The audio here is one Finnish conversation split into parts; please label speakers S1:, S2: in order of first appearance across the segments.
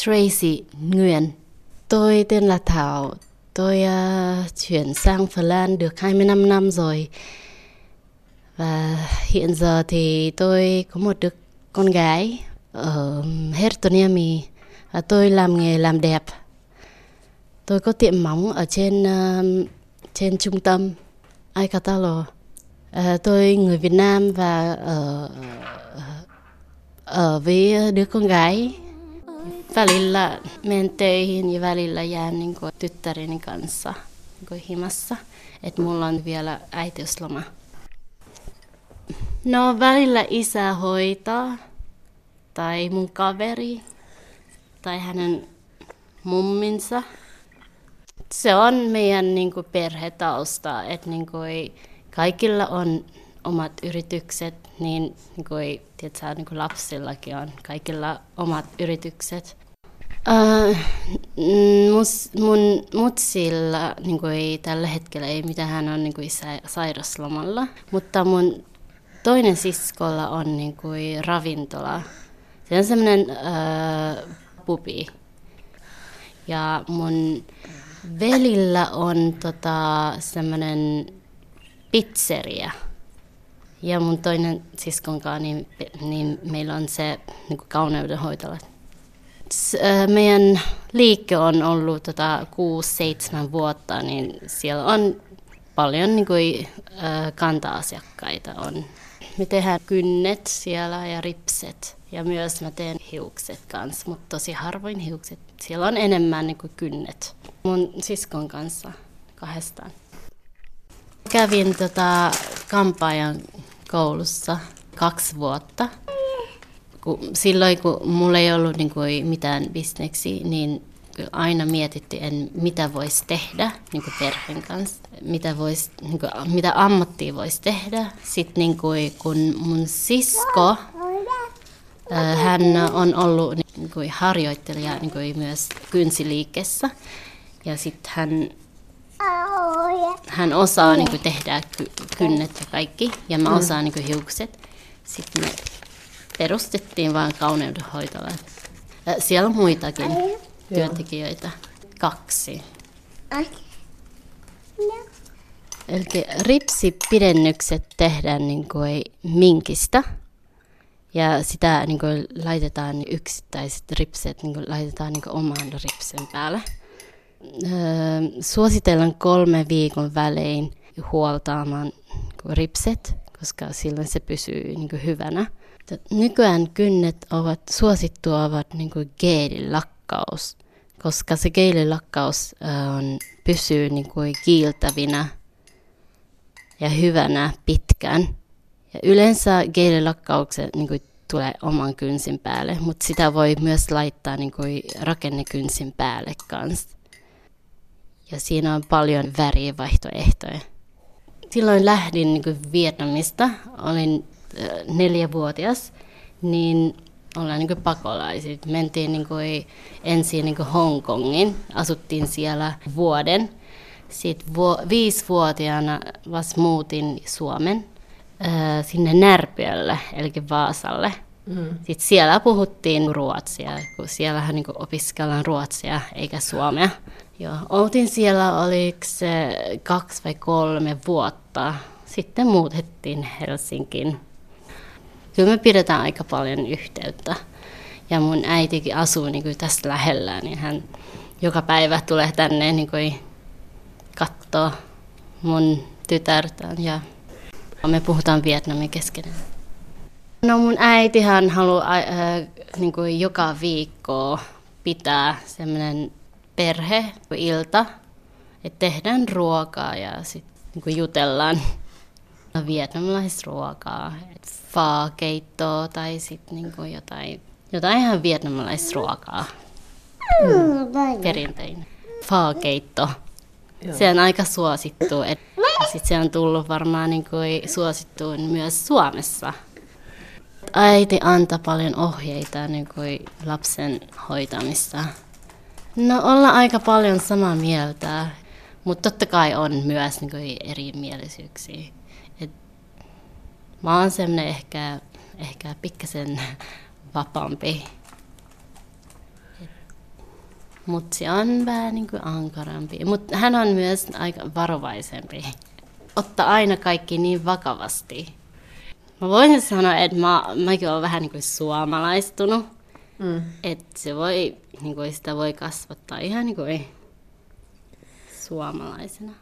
S1: Tracy Nguyễn, Tôi tên là Thảo. Tôi uh, chuyển sang Phần Lan được 25 năm rồi. Và hiện giờ thì tôi có một đứa con gái ở Hertoniemi và tôi làm nghề làm đẹp. Tôi có tiệm móng ở trên uh, trên trung tâm Aikatalo. Uh, ờ, tôi người Việt Nam và ở ở với đứa con gái välillä menen töihin ja välillä jään niin kuin tyttäreni kanssa niin kuin himassa. Että mulla on vielä äitiysloma. No välillä isä hoitaa, tai mun kaveri, tai hänen mumminsa. Se on meidän niin kuin, perhetausta, että niin kuin, kaikilla on omat yritykset, niin, niin kuin, tiedätkö, niin kuin lapsillakin on kaikilla omat yritykset. Mus, mun mutsilla niin kuin ei tällä hetkellä ei mitään, hän on niin kuin sairaslomalla, mutta mun toinen siskolla on niin kuin ravintola. Se on semmoinen uh, pubi. Ja mun velillä on tota, semmoinen pizzeria. Ja mun toinen siskonkaan, niin, niin meillä on se niin kauneudenhoitola. Meidän liike on ollut tota, 6-7 vuotta, niin siellä on paljon niin kuin, kanta-asiakkaita. On. Me tehdään kynnet siellä ja ripset. Ja myös mä teen hiukset kanssa, mutta tosi harvoin hiukset. Siellä on enemmän niin kuin kynnet. Mun siskon kanssa kahdestaan. Kävin tota, kampaajan koulussa kaksi vuotta. Kun, silloin kun mulla ei ollut niin kuin, mitään bisneksiä, niin aina mietittiin, mitä voisi tehdä niin kuin perheen kanssa, mitä, vois, niin kuin, mitä ammattia voisi tehdä. Sitten niin kuin, kun mun sisko, hän on ollut niin kuin, harjoittelija niin kuin, myös kynsiliikkeessä. Ja sitten hän hän osaa niin kuin, tehdä ky- kynnet ja kaikki, ja mä osaan niin kuin, hiukset. Sitten me perustettiin vain kauneudenhoitola. Siellä on muitakin työntekijöitä, kaksi. Eli ripsipidennykset tehdään niin kuin minkistä. Ja sitä niin kuin laitetaan yksittäiset ripset, niin kuin laitetaan niin kuin oman ripsen päälle suositellaan kolme viikon välein huoltaamaan ripset, koska silloin se pysyy niin kuin hyvänä. Nykyään kynnet ovat suosittua ovat niin kuin geelilakkaus, koska se geelilakkaus on, pysyy niin kuin kiiltävinä ja hyvänä pitkään. Ja yleensä geelilakkaukset niin kuin tulee oman kynsin päälle, mutta sitä voi myös laittaa niin kuin rakennekynsin päälle kanssa ja siinä on paljon värivaihtoehtoja. Silloin lähdin niin kuin Vietnamista, olin äh, neljävuotias, niin ollaan niin kuin pakolaiset. Mentiin niin kuin ensin niin kuin Hongkongin, asuttiin siellä vuoden. Sitten vu- viisivuotiaana vasta muutin Suomen äh, sinne Närpiölle, eli Vaasalle. Mm. Sitten siellä puhuttiin ruotsia, kun siellähän niin opiskellaan ruotsia eikä suomea. Joo, oltiin siellä, oliko se kaksi vai kolme vuotta. Sitten muutettiin Helsinkiin. Kyllä me pidetään aika paljon yhteyttä. Ja mun äitikin asuu niin kuin tässä lähellä, niin hän joka päivä tulee tänne niin kuin kattoo mun tytärtä ja me puhutaan Vietnamin keskenään. No mun äitihän haluaa äh, niin kuin joka viikko pitää semmoinen perheilta, että tehdään ruokaa ja sitten niin jutellaan no, vietnamilaisruokaa, faakeittoa tai sitten niin jotain, jotain ihan vietnamilaisruokaa. Mm, perinteinen. Faakeitto. Se on aika suosittu. Et, sit se on tullut varmaan niin kuin suosittuun myös Suomessa. Äiti antaa paljon ohjeita niin kuin lapsen hoitamista. No ollaan aika paljon samaa mieltä, mutta totta kai on myös niin kuin erimielisyyksiä. Et mä oon semmoinen ehkä, ehkä pikkasen vapaampi. Mutta se on vähän niin kuin ankarampi. Mutta hän on myös aika varovaisempi. Ottaa aina kaikki niin vakavasti. Mä voisin sanoa, että mä, mäkin olen vähän niin kuin suomalaistunut. Mm. Että se voi, niin kuin sitä voi kasvattaa ihan niin kuin suomalaisena.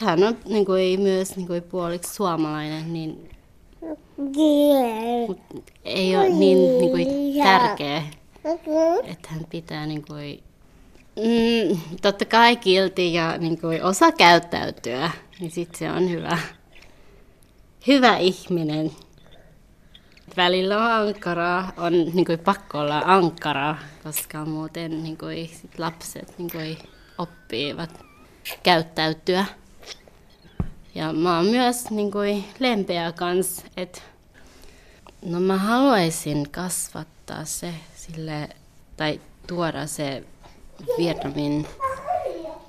S1: Hän on niin kuin, myös niin kuin puoliksi suomalainen, niin Mut ei ole niin, niin kuin, tärkeä, että hän pitää niin kuin, mm, totta kai kilti ja niin kuin, osa käyttäytyä, niin sitten se on hyvä, hyvä ihminen. Välillä on ankaraa, on niin kuin, pakko olla ankaraa, koska muuten niin kuin, sit lapset niin kuin, oppivat käyttäytyä. Ja mä oon myös niin kuin, lempeä kans, että no mä haluaisin kasvattaa se sille, tai tuoda se Vietnamin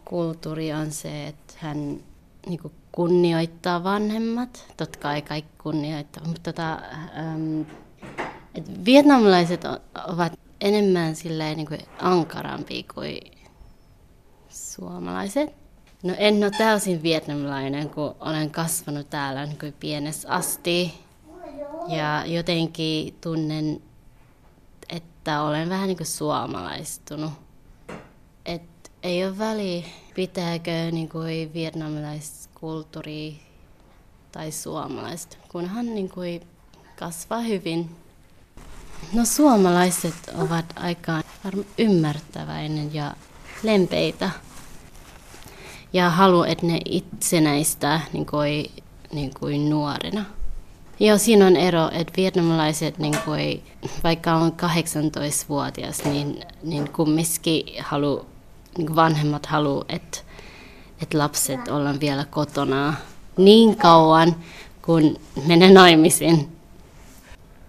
S1: kulttuuri on se, että hän niin kuin, kunnioittaa vanhemmat. Totta kai kaikki kunnioittaa, mutta tota, ähm, et vietnamilaiset ovat enemmän silleen, niin kuin ankarampia kuin suomalaiset. No en ole täysin vietnamilainen, kun olen kasvanut täällä niin kuin pienestä asti. Ja jotenkin tunnen, että olen vähän niin kuin suomalaistunut. Et ei ole väliä, pitääkö niin kuin vietnamilaiskulttuuri tai suomalaista, kunhan niin kuin kasvaa hyvin. No suomalaiset ovat aika ymmärtäväinen ja lempeitä ja haluan, että ne itsenäistä niin kuin, niin kuin nuorena. Ja siinä on ero, että vietnamilaiset, niin kuin, vaikka on 18-vuotias, niin, niin kumminkin halu, niin vanhemmat haluaa, että, että lapset ollaan vielä kotona niin kauan, kun menee naimisiin.